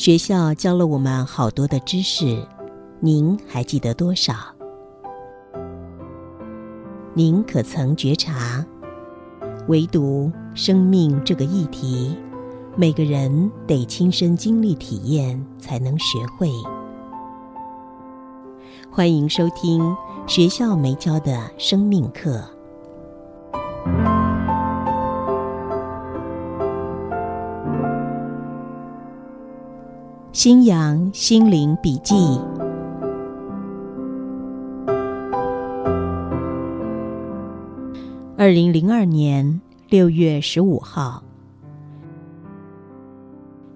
学校教了我们好多的知识，您还记得多少？您可曾觉察，唯独生命这个议题，每个人得亲身经历体验才能学会。欢迎收听学校没教的生命课。新阳心灵笔记，二零零二年六月十五号，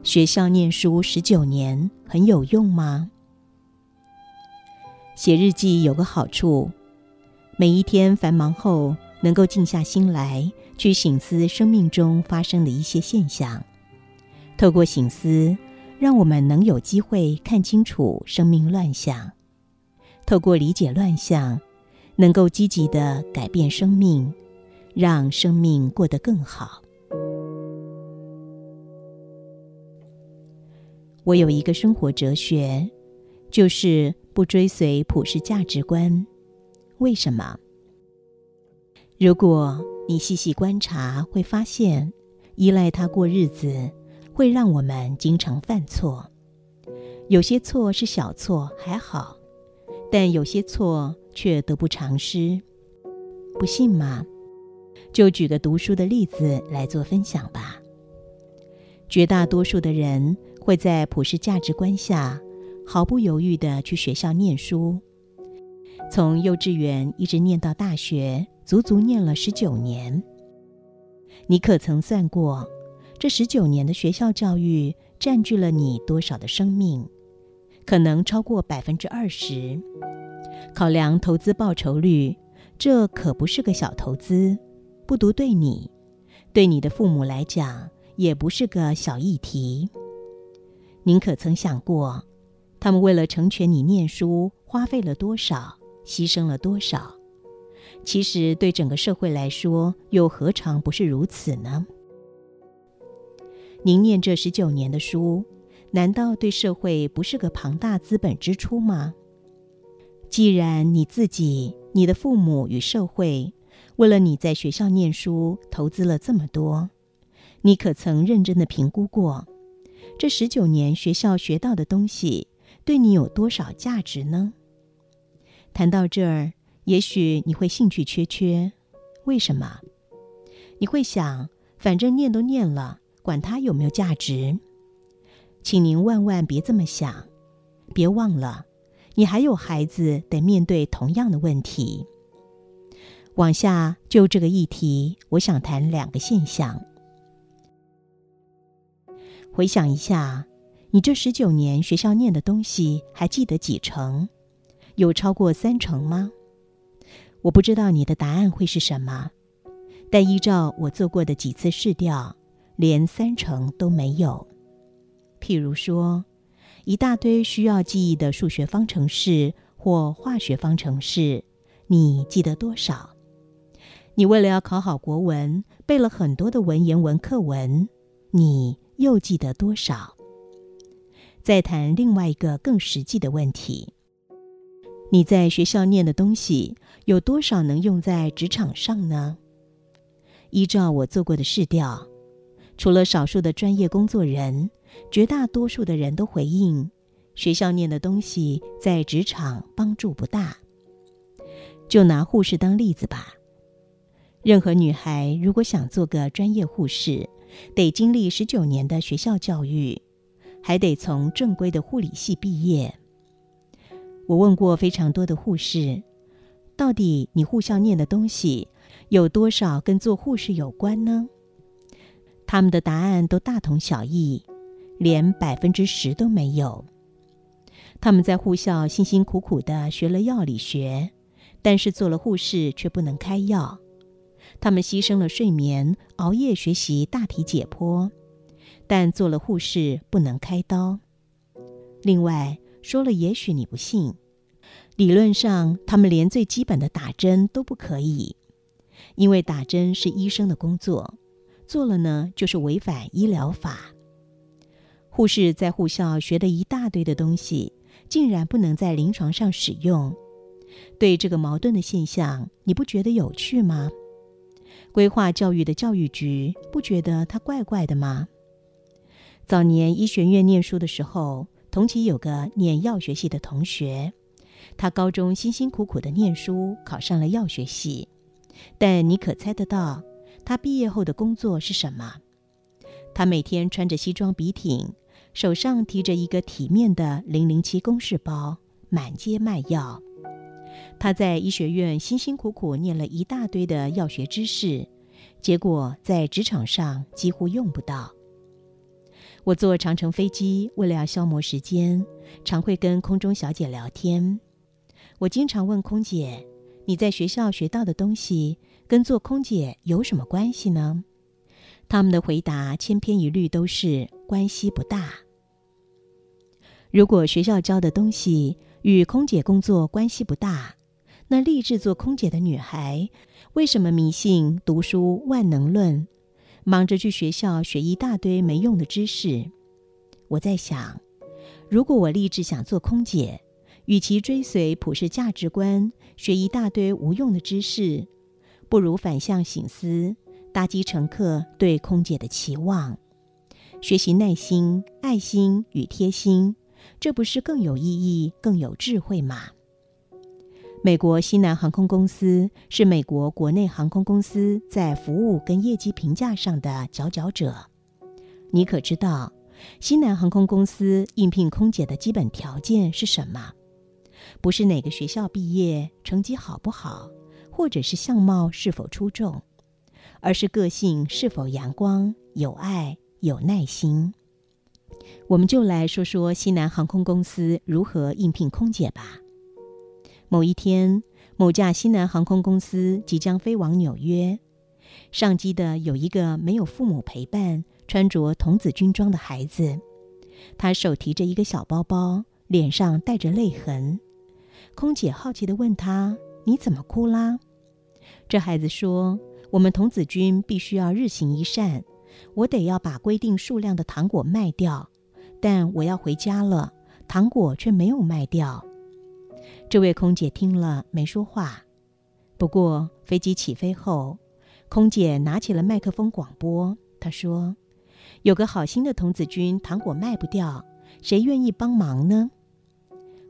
学校念书十九年很有用吗？写日记有个好处，每一天繁忙后，能够静下心来去醒思生命中发生的一些现象，透过醒思。让我们能有机会看清楚生命乱象，透过理解乱象，能够积极的改变生命，让生命过得更好。我有一个生活哲学，就是不追随普世价值观。为什么？如果你细细观察，会发现依赖它过日子。会让我们经常犯错，有些错是小错还好，但有些错却得不偿失。不信吗？就举个读书的例子来做分享吧。绝大多数的人会在普世价值观下毫不犹豫的去学校念书，从幼稚园一直念到大学，足足念了十九年。你可曾算过？这十九年的学校教育占据了你多少的生命？可能超过百分之二十。考量投资报酬率，这可不是个小投资。不读对你，对你的父母来讲，也不是个小议题。您可曾想过，他们为了成全你念书，花费了多少，牺牲了多少？其实对整个社会来说，又何尝不是如此呢？您念这十九年的书，难道对社会不是个庞大资本支出吗？既然你自己、你的父母与社会为了你在学校念书投资了这么多，你可曾认真的评估过，这十九年学校学到的东西对你有多少价值呢？谈到这儿，也许你会兴趣缺缺。为什么？你会想，反正念都念了。管它有没有价值，请您万万别这么想。别忘了，你还有孩子得面对同样的问题。往下就这个议题，我想谈两个现象。回想一下，你这十九年学校念的东西，还记得几成？有超过三成吗？我不知道你的答案会是什么，但依照我做过的几次试调。连三成都没有。譬如说，一大堆需要记忆的数学方程式或化学方程式，你记得多少？你为了要考好国文，背了很多的文言文课文，你又记得多少？再谈另外一个更实际的问题：你在学校念的东西，有多少能用在职场上呢？依照我做过的试调。除了少数的专业工作人，绝大多数的人都回应，学校念的东西在职场帮助不大。就拿护士当例子吧，任何女孩如果想做个专业护士，得经历十九年的学校教育，还得从正规的护理系毕业。我问过非常多的护士，到底你护校念的东西有多少跟做护士有关呢？他们的答案都大同小异，连百分之十都没有。他们在护校辛辛苦苦的学了药理学，但是做了护士却不能开药。他们牺牲了睡眠，熬夜学习大体解剖，但做了护士不能开刀。另外说了，也许你不信，理论上他们连最基本的打针都不可以，因为打针是医生的工作。做了呢，就是违反医疗法。护士在护校学的一大堆的东西，竟然不能在临床上使用。对这个矛盾的现象，你不觉得有趣吗？规划教育的教育局不觉得它怪怪的吗？早年医学院念书的时候，同期有个念药学系的同学，他高中辛辛苦苦的念书，考上了药学系，但你可猜得到他毕业后的工作是什么？他每天穿着西装笔挺，手上提着一个体面的零零七公事包，满街卖药。他在医学院辛辛苦苦念了一大堆的药学知识，结果在职场上几乎用不到。我坐长城飞机，为了要消磨时间，常会跟空中小姐聊天。我经常问空姐：“你在学校学到的东西，跟做空姐有什么关系呢？”他们的回答千篇一律都是关系不大。如果学校教的东西与空姐工作关系不大，那立志做空姐的女孩，为什么迷信读书万能论，忙着去学校学一大堆没用的知识？我在想，如果我立志想做空姐，与其追随普世价值观，学一大堆无用的知识，不如反向醒思，打击乘客对空姐的期望，学习耐心、爱心与贴心，这不是更有意义、更有智慧吗？美国西南航空公司是美国国内航空公司在服务跟业绩评价上的佼佼者。你可知道，西南航空公司应聘空姐的基本条件是什么？不是哪个学校毕业、成绩好不好，或者是相貌是否出众，而是个性是否阳光、有爱、有耐心。我们就来说说西南航空公司如何应聘空姐吧。某一天，某架西南航空公司即将飞往纽约，上机的有一个没有父母陪伴、穿着童子军装的孩子，他手提着一个小包包，脸上带着泪痕。空姐好奇地问他：“你怎么哭啦？”这孩子说：“我们童子军必须要日行一善，我得要把规定数量的糖果卖掉，但我要回家了，糖果却没有卖掉。”这位空姐听了没说话。不过飞机起飞后，空姐拿起了麦克风广播。她说：“有个好心的童子军，糖果卖不掉，谁愿意帮忙呢？”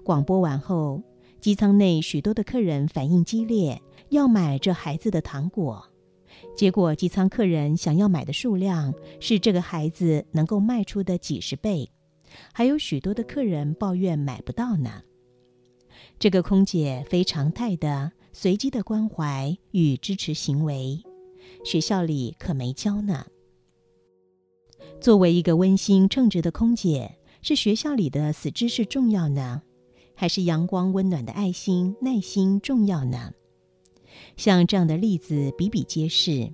广播完后，机舱内许多的客人反应激烈，要买这孩子的糖果。结果机舱客人想要买的数量是这个孩子能够卖出的几十倍，还有许多的客人抱怨买不到呢。这个空姐非常态的随机的关怀与支持行为，学校里可没教呢。作为一个温馨称职的空姐，是学校里的死知识重要呢，还是阳光温暖的爱心耐心重要呢？像这样的例子比比皆是，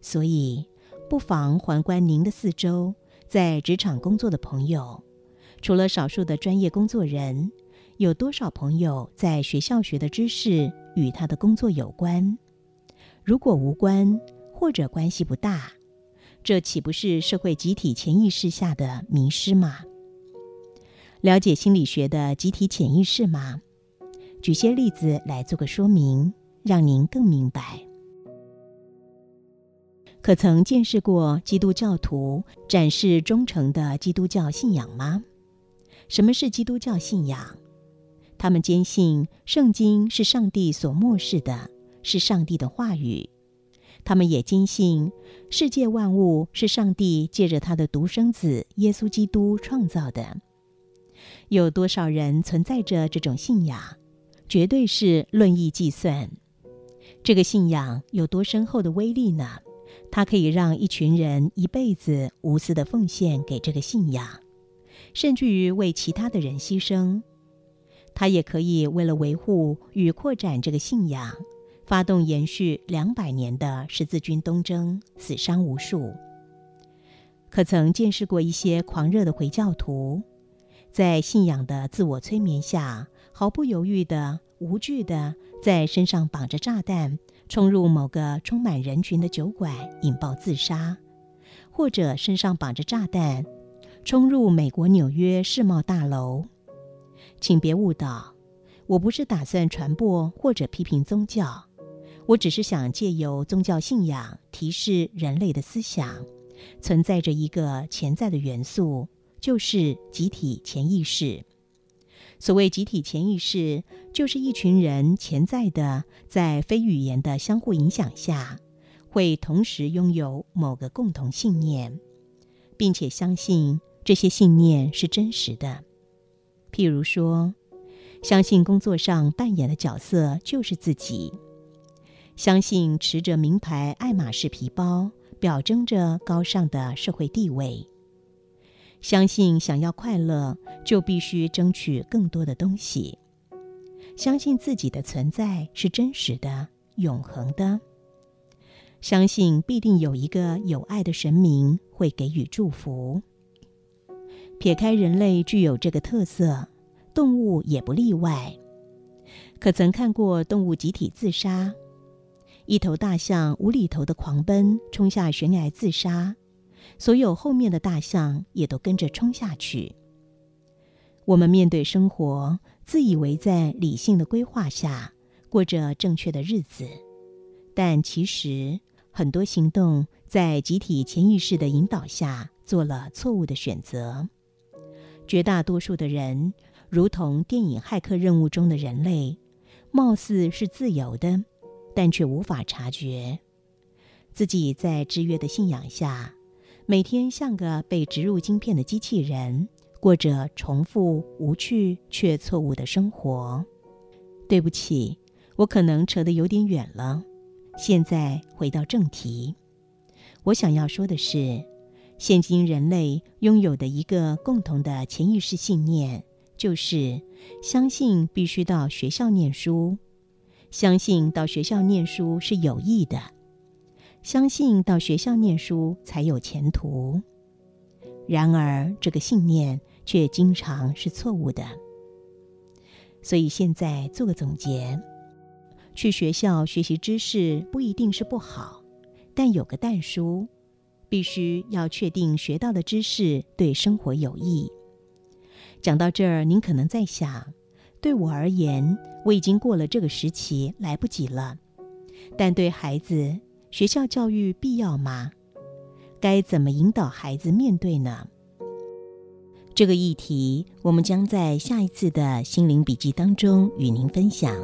所以不妨环观您的四周，在职场工作的朋友，除了少数的专业工作人。有多少朋友在学校学的知识与他的工作有关？如果无关或者关系不大，这岂不是社会集体潜意识下的迷失吗？了解心理学的集体潜意识吗？举些例子来做个说明，让您更明白。可曾见识过基督教徒展示忠诚的基督教信仰吗？什么是基督教信仰？他们坚信圣经是上帝所漠视的，是上帝的话语。他们也坚信世界万物是上帝借着他的独生子耶稣基督创造的。有多少人存在着这种信仰，绝对是论意计算。这个信仰有多深厚的威力呢？它可以让一群人一辈子无私的奉献给这个信仰，甚至于为其他的人牺牲。他也可以为了维护与扩展这个信仰，发动延续两百年的十字军东征，死伤无数。可曾见识过一些狂热的回教徒，在信仰的自我催眠下，毫不犹豫的、无惧的，在身上绑着炸弹，冲入某个充满人群的酒馆，引爆自杀；或者身上绑着炸弹，冲入美国纽约世贸大楼。请别误导，我不是打算传播或者批评宗教，我只是想借由宗教信仰提示人类的思想，存在着一个潜在的元素，就是集体潜意识。所谓集体潜意识，就是一群人潜在的在非语言的相互影响下，会同时拥有某个共同信念，并且相信这些信念是真实的。譬如说，相信工作上扮演的角色就是自己；相信持着名牌爱马仕皮包，表征着高尚的社会地位；相信想要快乐，就必须争取更多的东西；相信自己的存在是真实的、永恒的；相信必定有一个有爱的神明会给予祝福。撇开人类具有这个特色，动物也不例外。可曾看过动物集体自杀？一头大象无厘头的狂奔，冲下悬崖自杀，所有后面的大象也都跟着冲下去。我们面对生活，自以为在理性的规划下过着正确的日子，但其实很多行动在集体潜意识的引导下做了错误的选择。绝大多数的人，如同电影《骇客任务》中的人类，貌似是自由的，但却无法察觉自己在制约的信仰下，每天像个被植入晶片的机器人，过着重复、无趣却错误的生活。对不起，我可能扯得有点远了。现在回到正题，我想要说的是。现今人类拥有的一个共同的潜意识信念，就是相信必须到学校念书，相信到学校念书是有益的，相信到学校念书才有前途。然而，这个信念却经常是错误的。所以，现在做个总结：去学校学习知识不一定是不好，但有个但书。必须要确定学到的知识对生活有益。讲到这儿，您可能在想，对我而言，我已经过了这个时期，来不及了。但对孩子，学校教育必要吗？该怎么引导孩子面对呢？这个议题，我们将在下一次的心灵笔记当中与您分享。